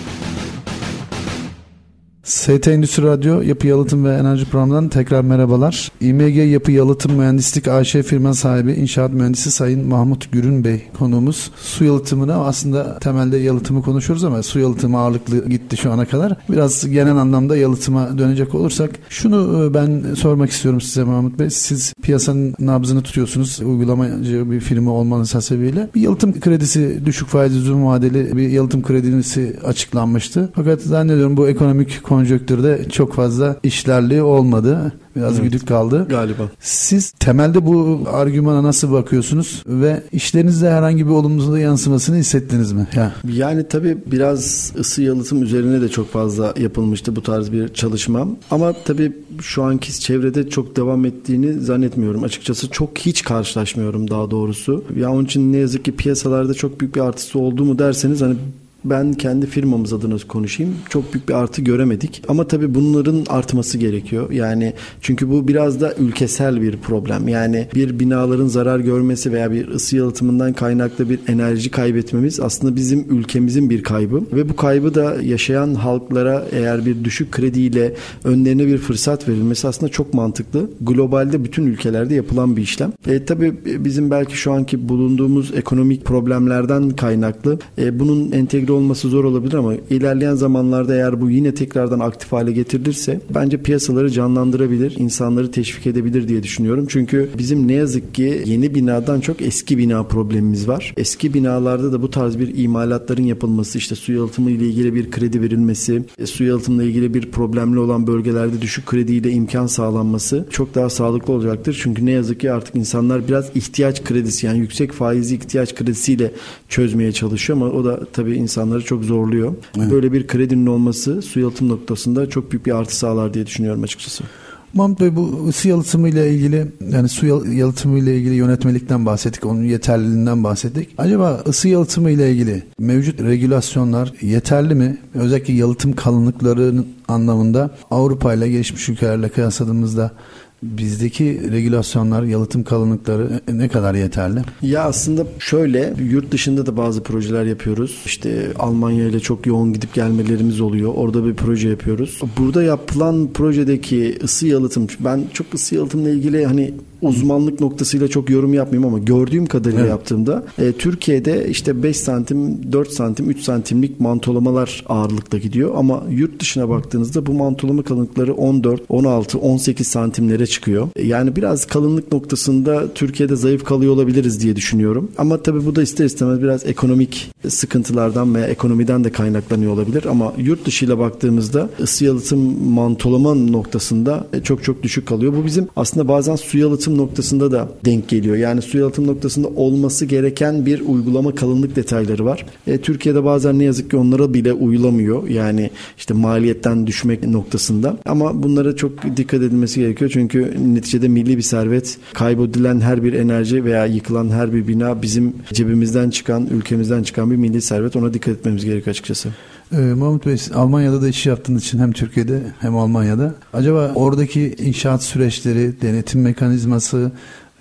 Speaker 2: ST Endüstri Radyo Yapı Yalıtım ve Enerji Programı'ndan tekrar merhabalar. İMG Yapı Yalıtım Mühendislik AŞ firma sahibi İnşaat Mühendisi Sayın Mahmut Gürün Bey konuğumuz. Su yalıtımını aslında temelde yalıtımı konuşuyoruz ama su yalıtımı ağırlıklı gitti şu ana kadar. Biraz genel anlamda yalıtıma dönecek olursak şunu e, ben sormak istiyorum size Mahmut Bey. Siz piyasanın nabzını tutuyorsunuz. Uygulamacı bir firma olmanız hasebiyle. Bir yalıtım kredisi düşük faizli uzun vadeli bir yalıtım kredisi açıklanmıştı. Fakat zannediyorum bu ekonomik konjonktürde çok fazla işlerli olmadı. Biraz evet. güdük kaldı.
Speaker 3: Galiba.
Speaker 2: Siz temelde bu argümana nasıl bakıyorsunuz ve işlerinizde herhangi bir olumsuz yansımasını hissettiniz mi?
Speaker 3: Ya. Yani tabii biraz ısı yalıtım üzerine de çok fazla yapılmıştı bu tarz bir çalışma. Ama tabii şu anki çevrede çok devam ettiğini zannetmiyorum. Açıkçası çok hiç karşılaşmıyorum daha doğrusu. Ya onun için ne yazık ki piyasalarda çok büyük bir artısı oldu mu derseniz hani ben kendi firmamız adına konuşayım. Çok büyük bir artı göremedik. Ama tabii bunların artması gerekiyor. Yani çünkü bu biraz da ülkesel bir problem. Yani bir binaların zarar görmesi veya bir ısı yalıtımından kaynaklı bir enerji kaybetmemiz aslında bizim ülkemizin bir kaybı. Ve bu kaybı da yaşayan halklara eğer bir düşük krediyle önlerine bir fırsat verilmesi aslında çok mantıklı. Globalde bütün ülkelerde yapılan bir işlem. E, tabii bizim belki şu anki bulunduğumuz ekonomik problemlerden kaynaklı e, bunun entegre entegre olması zor olabilir ama ilerleyen zamanlarda eğer bu yine tekrardan aktif hale getirilirse bence piyasaları canlandırabilir, insanları teşvik edebilir diye düşünüyorum. Çünkü bizim ne yazık ki yeni binadan çok eski bina problemimiz var. Eski binalarda da bu tarz bir imalatların yapılması, işte su yalıtımı ile ilgili bir kredi verilmesi, e, su yalıtımla ilgili bir problemli olan bölgelerde düşük krediyle imkan sağlanması çok daha sağlıklı olacaktır. Çünkü ne yazık ki artık insanlar biraz ihtiyaç kredisi yani yüksek faizli ihtiyaç kredisiyle çözmeye çalışıyor ama o da tabii insan insanları çok zorluyor. Evet. Böyle bir kredinin olması su yalıtım noktasında çok büyük bir artı sağlar diye düşünüyorum açıkçası.
Speaker 2: Mahmut Bey bu ısı yalıtımı ile ilgili yani su yalıtımı ile ilgili yönetmelikten bahsettik. Onun yeterliliğinden bahsettik. Acaba ısı yalıtımı ile ilgili mevcut regülasyonlar yeterli mi? Özellikle yalıtım kalınlıklarının anlamında Avrupa ile gelişmiş ülkelerle kıyasladığımızda bizdeki regülasyonlar, yalıtım kalınlıkları ne kadar yeterli?
Speaker 3: Ya aslında şöyle yurt dışında da bazı projeler yapıyoruz. İşte Almanya ile çok yoğun gidip gelmelerimiz oluyor. Orada bir proje yapıyoruz. Burada yapılan projedeki ısı yalıtım ben çok ısı yalıtımla ilgili hani uzmanlık noktasıyla çok yorum yapmayayım ama gördüğüm kadarıyla evet. yaptığımda e, Türkiye'de işte 5 santim, 4 santim, 3 santimlik mantolamalar ağırlıkta gidiyor ama yurt dışına baktığınızda bu mantolama kalınlıkları 14, 16, 18 santimlere çıkıyor. Yani biraz kalınlık noktasında Türkiye'de zayıf kalıyor olabiliriz diye düşünüyorum. Ama tabii bu da ister istemez biraz ekonomik sıkıntılardan veya ekonomiden de kaynaklanıyor olabilir ama yurt dışıyla baktığımızda ısı yalıtım mantolama noktasında e, çok çok düşük kalıyor. Bu bizim aslında bazen su yalıtım noktasında da denk geliyor. Yani su yalıtım noktasında olması gereken bir uygulama kalınlık detayları var. E, Türkiye'de bazen ne yazık ki onlara bile uyulamıyor. Yani işte maliyetten düşmek noktasında. Ama bunlara çok dikkat edilmesi gerekiyor. Çünkü neticede milli bir servet kaybedilen her bir enerji veya yıkılan her bir bina bizim cebimizden çıkan, ülkemizden çıkan bir milli servet. Ona dikkat etmemiz gerekiyor açıkçası.
Speaker 2: Ee, Mahmut Bey Almanya'da da iş yaptığınız için hem Türkiye'de hem Almanya'da acaba oradaki inşaat süreçleri, denetim mekanizması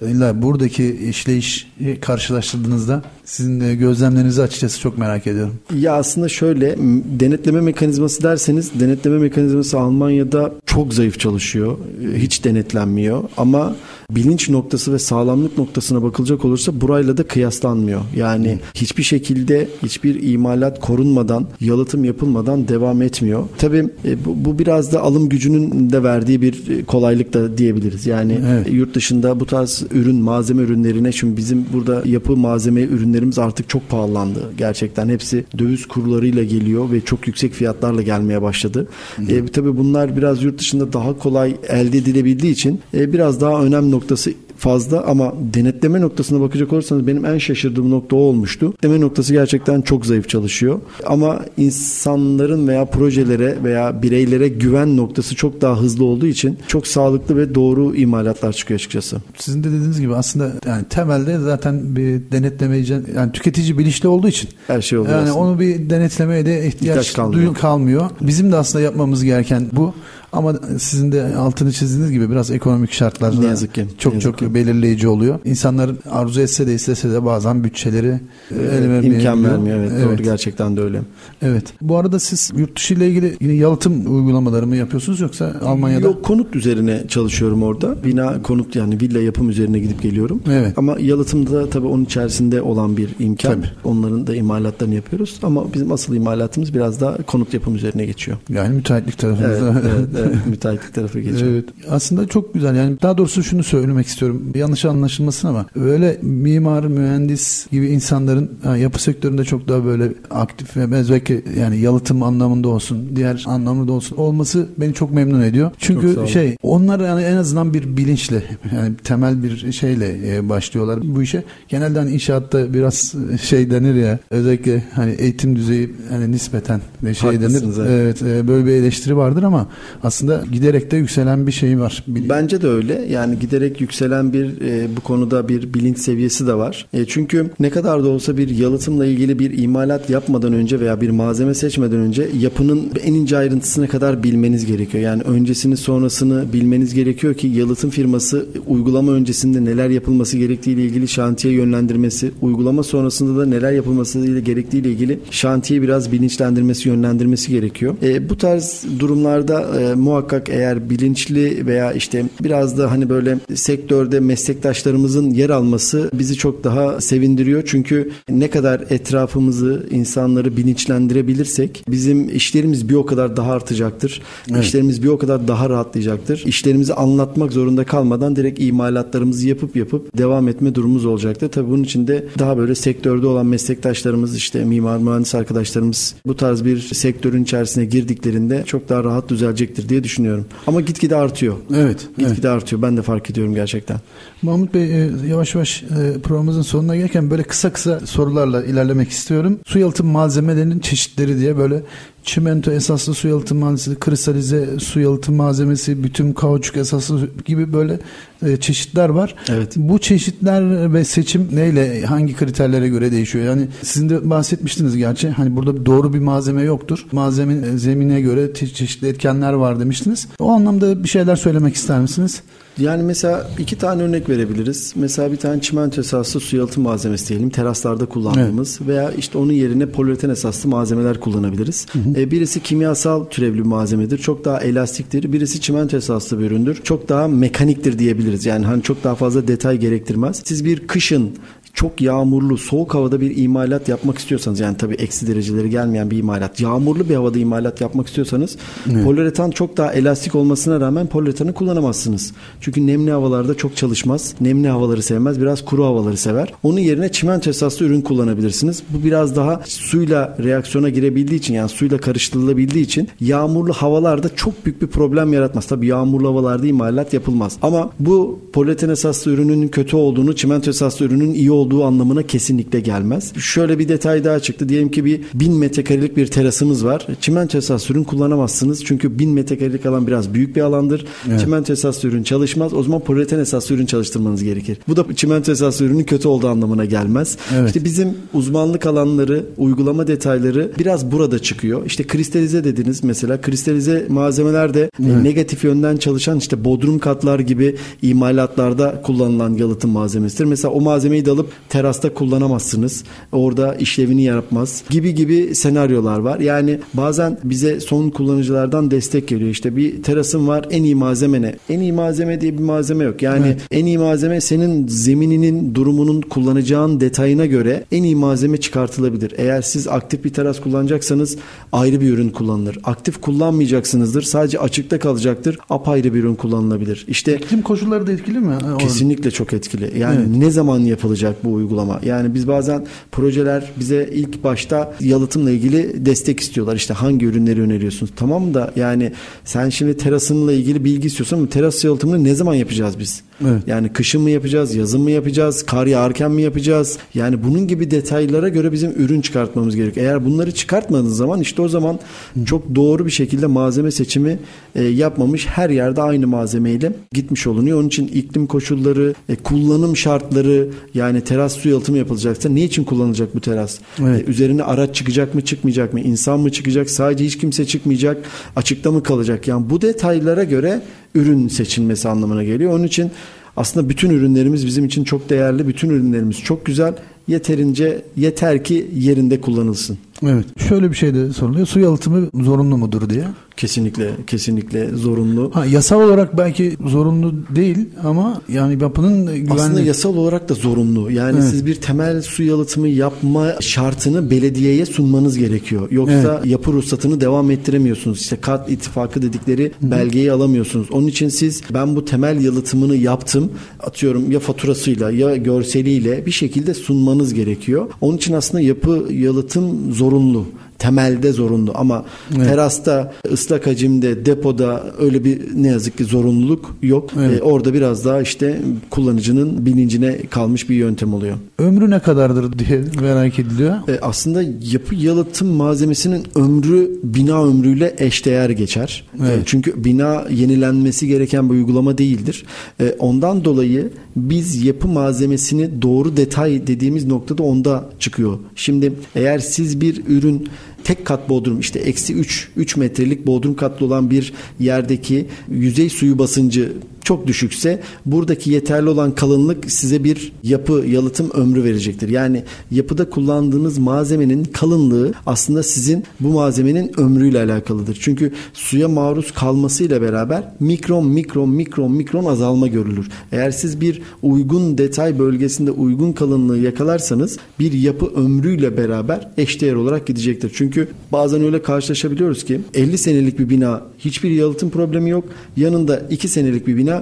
Speaker 2: illa buradaki işleyiş karşılaştırdığınızda sizin gözlemlerinizi açıkçası çok merak ediyorum.
Speaker 3: Ya aslında şöyle denetleme mekanizması derseniz denetleme mekanizması Almanya'da çok zayıf çalışıyor. Hiç denetlenmiyor ama bilinç noktası ve sağlamlık noktasına bakılacak olursa burayla da kıyaslanmıyor. Yani hiçbir şekilde hiçbir imalat korunmadan, yalıtım yapılmadan devam etmiyor. Tabii e, bu, bu biraz da alım gücünün de verdiği bir kolaylık da diyebiliriz. Yani evet. yurt dışında bu tarz ürün, malzeme ürünlerine şimdi bizim burada yapı malzeme ürünlerimiz artık çok pahalandı. Gerçekten hepsi döviz kurlarıyla geliyor ve çok yüksek fiyatlarla gelmeye başladı. E, tabii bunlar biraz yurt dışında daha kolay elde edilebildiği için e, biraz daha önemli noktası fazla ama denetleme noktasına bakacak olursanız benim en şaşırdığım nokta o olmuştu. Denetleme noktası gerçekten çok zayıf çalışıyor. Ama insanların veya projelere veya bireylere güven noktası çok daha hızlı olduğu için çok sağlıklı ve doğru imalatlar çıkıyor açıkçası.
Speaker 2: Sizin de dediğiniz gibi aslında yani temelde zaten bir denetlemeyi yani tüketici bilinçli olduğu için
Speaker 3: her şey oluyor.
Speaker 2: Yani aslında. onu bir denetlemeye de ihtiyaç, ihtiyaç kalmıyor. kalmıyor. Bizim de aslında yapmamız gereken bu. Ama sizin de altını çizdiğiniz gibi biraz ekonomik şartlar
Speaker 3: ne yazık ki
Speaker 2: çok
Speaker 3: yazık
Speaker 2: çok
Speaker 3: ki.
Speaker 2: belirleyici oluyor. İnsanlar arzu etse de istese de bazen bütçeleri
Speaker 3: evet, imkan vermiyor. Evet, evet, doğru gerçekten de öyle.
Speaker 2: Evet. Bu arada siz yurt dışı ile ilgili yine yalıtım uygulamaları mı yapıyorsunuz yoksa Almanya'da?
Speaker 3: Yok konut üzerine çalışıyorum orada. Bina konut yani villa yapım üzerine gidip geliyorum.
Speaker 2: Evet.
Speaker 3: Ama yalıtımda tabii onun içerisinde olan bir imkan.
Speaker 2: Tabii.
Speaker 3: Onların da imalatlarını yapıyoruz. Ama bizim asıl imalatımız biraz daha konut yapım üzerine geçiyor.
Speaker 2: Yani müteahhitlik tarafınızda.
Speaker 3: Evet, evet, evet müteahhitlik tarafı geçiyor.
Speaker 2: Evet. Aslında çok güzel. Yani daha doğrusu şunu söylemek istiyorum. Yanlış anlaşılmasın ama öyle mimar, mühendis gibi insanların ha, yapı sektöründe çok daha böyle aktif ve belki yani yalıtım anlamında olsun, diğer anlamında olsun olması beni çok memnun ediyor. Çünkü şey onlar yani en azından bir bilinçle yani temel bir şeyle e, başlıyorlar bu işe. Genelde hani inşaatta biraz şey denir ya özellikle hani eğitim düzeyi hani nispeten şey
Speaker 3: Haklısınız,
Speaker 2: denir. Evet. e, böyle bir eleştiri vardır ama aslında giderek de yükselen bir şey var.
Speaker 3: Bence de öyle. Yani giderek yükselen bir e, bu konuda bir bilinç seviyesi de var. E, çünkü ne kadar da olsa bir yalıtımla ilgili bir imalat yapmadan önce veya bir malzeme seçmeden önce yapının en ince ayrıntısına kadar bilmeniz gerekiyor. Yani öncesini sonrasını bilmeniz gerekiyor ki yalıtım firması uygulama öncesinde neler yapılması gerektiği ile ilgili şantiye yönlendirmesi, uygulama sonrasında da neler yapılması ile gerektiği ile ilgili şantiye biraz bilinçlendirmesi, yönlendirmesi gerekiyor. E, bu tarz durumlarda e, muhakkak eğer bilinçli veya işte biraz da hani böyle sektörde meslektaşlarımızın yer alması bizi çok daha sevindiriyor. Çünkü ne kadar etrafımızı, insanları bilinçlendirebilirsek bizim işlerimiz bir o kadar daha artacaktır. Evet. İşlerimiz bir o kadar daha rahatlayacaktır. İşlerimizi anlatmak zorunda kalmadan direkt imalatlarımızı yapıp yapıp devam etme durumumuz olacaktır. Tabii bunun için de daha böyle sektörde olan meslektaşlarımız işte mimar mühendis arkadaşlarımız bu tarz bir sektörün içerisine girdiklerinde çok daha rahat düzelecektir diye düşünüyorum. Ama gitgide artıyor.
Speaker 2: Evet.
Speaker 3: Gitgide
Speaker 2: evet.
Speaker 3: artıyor. Ben de fark ediyorum gerçekten.
Speaker 2: Mahmut Bey e, yavaş yavaş e, programımızın sonuna gelirken böyle kısa kısa sorularla ilerlemek istiyorum. Su yalıtım malzemelerinin çeşitleri diye böyle çimento esaslı su yalıtım malzemesi, kristalize su yalıtım malzemesi, bütün kauçuk esaslı gibi böyle e, çeşitler var.
Speaker 3: Evet.
Speaker 2: Bu çeşitler ve seçim neyle, hangi kriterlere göre değişiyor? Yani sizin de bahsetmiştiniz gerçi. Hani burada doğru bir malzeme yoktur. Malzemenin zemine göre çeşitli etkenler var demiştiniz. O anlamda bir şeyler söylemek ister misiniz?
Speaker 3: Yani mesela iki tane örnek verebiliriz. Mesela bir tane çimento esaslı su yalıtım malzemesi diyelim. Teraslarda kullandığımız evet. veya işte onun yerine poliüretan esaslı malzemeler kullanabiliriz. Hı hı. E, birisi kimyasal türevli bir malzemedir. Çok daha elastiktir. Birisi çimento esaslı bir üründür. Çok daha mekaniktir diyebiliriz. Yani hani çok daha fazla detay gerektirmez. Siz bir kışın çok yağmurlu, soğuk havada bir imalat yapmak istiyorsanız yani tabii eksi dereceleri gelmeyen bir imalat, yağmurlu bir havada imalat yapmak istiyorsanız evet. poliüretan çok daha elastik olmasına rağmen poliüretanı kullanamazsınız. Çünkü nemli havalarda çok çalışmaz. Nemli havaları sevmez. Biraz kuru havaları sever. Onun yerine çimento esaslı ürün kullanabilirsiniz. Bu biraz daha suyla reaksiyona girebildiği için yani suyla karıştırılabildiği için yağmurlu havalarda çok büyük bir problem yaratmaz. Tabii yağmurlu havalarda imalat yapılmaz. Ama bu poliüretan esaslı ürünün kötü olduğunu, çimento esaslı ürünün iyi olduğu anlamına kesinlikle gelmez. Şöyle bir detay daha çıktı. Diyelim ki bir 1000 metrekarelik bir terasımız var. Çimento esaslı ürün kullanamazsınız. Çünkü 1000 metrekarelik alan biraz büyük bir alandır. Evet. Çimento esaslı ürün çalışmaz. O zaman poliüretan esaslı ürün çalıştırmanız gerekir. Bu da çimento esaslı ürünün kötü olduğu anlamına gelmez. Evet. İşte bizim uzmanlık alanları, uygulama detayları biraz burada çıkıyor. İşte kristalize dediniz mesela. Kristalize malzemeler de evet. negatif yönden çalışan işte bodrum katlar gibi imalatlarda kullanılan yalıtım malzemesidir. Mesela o malzemeyi de alıp terasta kullanamazsınız. Orada işlevini yapmaz. Gibi gibi senaryolar var. Yani bazen bize son kullanıcılardan destek geliyor. İşte bir terasın var en iyi malzeme ne? En iyi malzeme diye bir malzeme yok. Yani evet. en iyi malzeme senin zemininin durumunun kullanacağın detayına göre en iyi malzeme çıkartılabilir. Eğer siz aktif bir teras kullanacaksanız ayrı bir ürün kullanılır. Aktif kullanmayacaksınızdır. Sadece açıkta kalacaktır. Apayrı bir ürün kullanılabilir. İşte
Speaker 2: iklim koşulları da etkili mi?
Speaker 3: Kesinlikle çok etkili. Yani evet. ne zaman yapılacak bu uygulama? Yani biz bazen projeler bize ilk başta yalıtımla ilgili destek istiyorlar. İşte hangi ürünleri öneriyorsunuz? Tamam da yani sen şimdi terasınla ilgili bilgi istiyorsan ama teras yalıtımını ne zaman yapacağız biz? Evet. Yani kışın mı yapacağız, yazın mı yapacağız, kar yağarken mi yapacağız? Yani bunun gibi detaylara göre bizim ürün çıkartmamız gerekiyor. Eğer bunları çıkartmadığınız zaman işte o zaman çok doğru bir şekilde malzeme seçimi e, yapmamış her yerde aynı malzemeyle gitmiş olunuyor. Onun için iklim koşulları, e, kullanım şartları yani teras su yalıtımı yapılacaksa ne için kullanılacak bu teras? Evet. E, üzerine araç çıkacak mı, çıkmayacak mı? İnsan mı çıkacak? Sadece hiç kimse çıkmayacak? Açıkta mı kalacak? Yani bu detaylara göre ürün seçilmesi anlamına geliyor. Onun için aslında bütün ürünlerimiz bizim için çok değerli. Bütün ürünlerimiz çok güzel. Yeterince yeter ki yerinde kullanılsın.
Speaker 2: Evet. Şöyle bir şey de soruluyor. Su yalıtımı zorunlu mudur diye.
Speaker 3: Kesinlikle, kesinlikle zorunlu.
Speaker 2: Ha, yasal olarak belki zorunlu değil ama yani yapının güvenli.
Speaker 3: Aslında yasal olarak da zorunlu. Yani evet. siz bir temel su yalıtımı yapma şartını belediyeye sunmanız gerekiyor. Yoksa evet. yapı ruhsatını devam ettiremiyorsunuz. İşte kat ittifakı dedikleri Hı. belgeyi alamıyorsunuz. Onun için siz ben bu temel yalıtımını yaptım. Atıyorum ya faturasıyla ya görseliyle bir şekilde sunmanız gerekiyor. Onun için aslında yapı yalıtım zorunlu temelde zorunlu ama evet. terasta ıslak hacimde depoda öyle bir ne yazık ki zorunluluk yok. Evet. Ee, orada biraz daha işte kullanıcının bilincine kalmış bir yöntem oluyor.
Speaker 2: Ömrü ne kadardır diye merak ediliyor.
Speaker 3: Ee, aslında yapı yalıtım malzemesinin ömrü bina ömrüyle eşdeğer geçer. Evet. Ee, çünkü bina yenilenmesi gereken bir uygulama değildir. Ee, ondan dolayı biz yapı malzemesini doğru detay dediğimiz noktada onda çıkıyor. Şimdi eğer siz bir ürün tek kat bodrum işte eksi 3 3 metrelik bodrum katlı olan bir yerdeki yüzey suyu basıncı çok düşükse buradaki yeterli olan kalınlık size bir yapı yalıtım ömrü verecektir. Yani yapıda kullandığınız malzemenin kalınlığı aslında sizin bu malzemenin ömrüyle alakalıdır. Çünkü suya maruz kalmasıyla beraber mikron mikron mikron mikron azalma görülür. Eğer siz bir uygun detay bölgesinde uygun kalınlığı yakalarsanız bir yapı ömrüyle beraber eşdeğer olarak gidecektir. Çünkü bazen öyle karşılaşabiliyoruz ki 50 senelik bir bina hiçbir yalıtım problemi yok. Yanında 2 senelik bir bina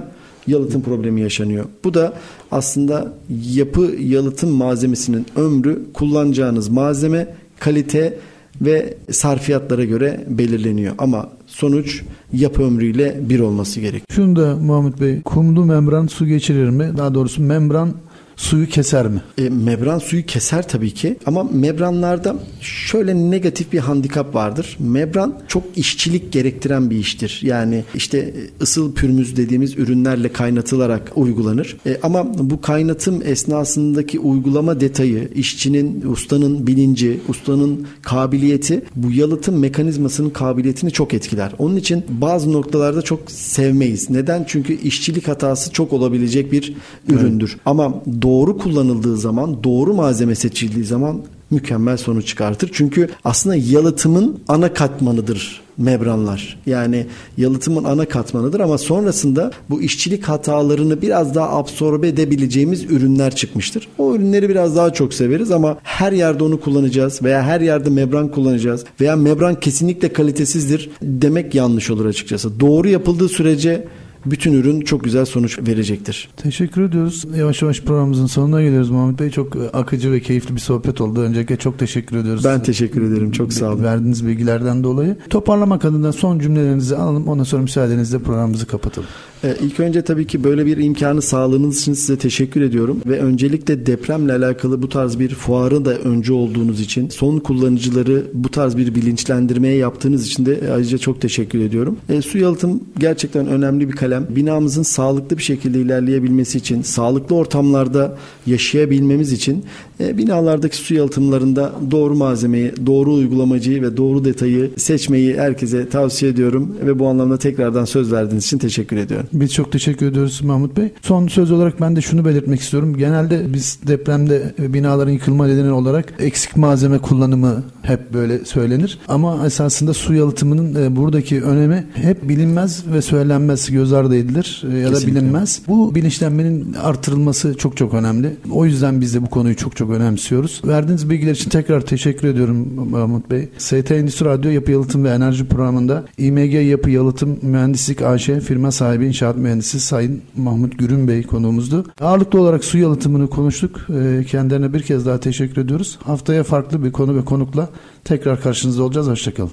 Speaker 3: yalıtım problemi yaşanıyor. Bu da aslında yapı yalıtım malzemesinin ömrü kullanacağınız malzeme, kalite ve sarfiyatlara göre belirleniyor. Ama sonuç yapı ömrüyle bir olması gerekiyor.
Speaker 2: Şunu da Mahmut Bey, kumlu membran su geçirir mi? Daha doğrusu membran suyu keser mi?
Speaker 3: E, membran suyu keser tabii ki ama membranlarda şöyle negatif bir handikap vardır. Membran çok işçilik gerektiren bir iştir. Yani işte ısıl pürmüz dediğimiz ürünlerle kaynatılarak uygulanır. E, ama bu kaynatım esnasındaki uygulama detayı, işçinin, ustanın bilinci, ustanın kabiliyeti bu yalıtım mekanizmasının kabiliyetini çok etkiler. Onun için bazı noktalarda çok sevmeyiz. Neden? Çünkü işçilik hatası çok olabilecek bir üründür. Evet. Ama doğru kullanıldığı zaman, doğru malzeme seçildiği zaman mükemmel sonuç çıkartır. Çünkü aslında yalıtımın ana katmanıdır membranlar. Yani yalıtımın ana katmanıdır ama sonrasında bu işçilik hatalarını biraz daha absorbe edebileceğimiz ürünler çıkmıştır. O ürünleri biraz daha çok severiz ama her yerde onu kullanacağız veya her yerde membran kullanacağız veya membran kesinlikle kalitesizdir demek yanlış olur açıkçası. Doğru yapıldığı sürece bütün ürün çok güzel sonuç verecektir.
Speaker 2: Teşekkür ediyoruz. Yavaş yavaş programımızın sonuna geliyoruz Muhammed Bey. Çok akıcı ve keyifli bir sohbet oldu. Öncelikle çok teşekkür ediyoruz.
Speaker 3: Ben teşekkür ederim. Çok sağ olun.
Speaker 2: Verdiğiniz bilgilerden dolayı. Toparlamak adına son cümlelerinizi alalım. Ondan sonra müsaadenizle programımızı kapatalım.
Speaker 3: Ee, ilk önce tabii ki böyle bir imkanı sağladığınız için size teşekkür ediyorum ve öncelikle depremle alakalı bu tarz bir fuarı da önce olduğunuz için son kullanıcıları bu tarz bir bilinçlendirmeye yaptığınız için de ayrıca çok teşekkür ediyorum. E, su yalıtım gerçekten önemli bir kalem. Binamızın sağlıklı bir şekilde ilerleyebilmesi için, sağlıklı ortamlarda yaşayabilmemiz için binalardaki su yalıtımlarında doğru malzemeyi, doğru uygulamacıyı ve doğru detayı seçmeyi herkese tavsiye ediyorum ve bu anlamda tekrardan söz verdiğiniz için teşekkür ediyorum.
Speaker 2: Biz çok teşekkür ediyoruz Mahmut Bey. Son söz olarak ben de şunu belirtmek istiyorum. Genelde biz depremde binaların yıkılma nedeni olarak eksik malzeme kullanımı hep böyle söylenir. Ama esasında su yalıtımının e, buradaki önemi hep bilinmez ve söylenmez, göz ardı edilir e, ya da bilinmez. Bu bilinçlenmenin artırılması çok çok önemli. O yüzden biz de bu konuyu çok çok önemsiyoruz. Verdiğiniz bilgiler için tekrar teşekkür ediyorum Mahmut Bey. ST Endüstri Radyo Yapı Yalıtım ve Enerji Programı'nda İMG Yapı Yalıtım Mühendislik AŞ firma sahibi İnşaat Mühendisi Sayın Mahmut Gürün Bey konuğumuzdu. Ağırlıklı olarak su yalıtımını konuştuk. E, kendilerine bir kez daha teşekkür ediyoruz. Haftaya farklı bir konu ve konukla tekrar karşınızda olacağız. Hoşçakalın.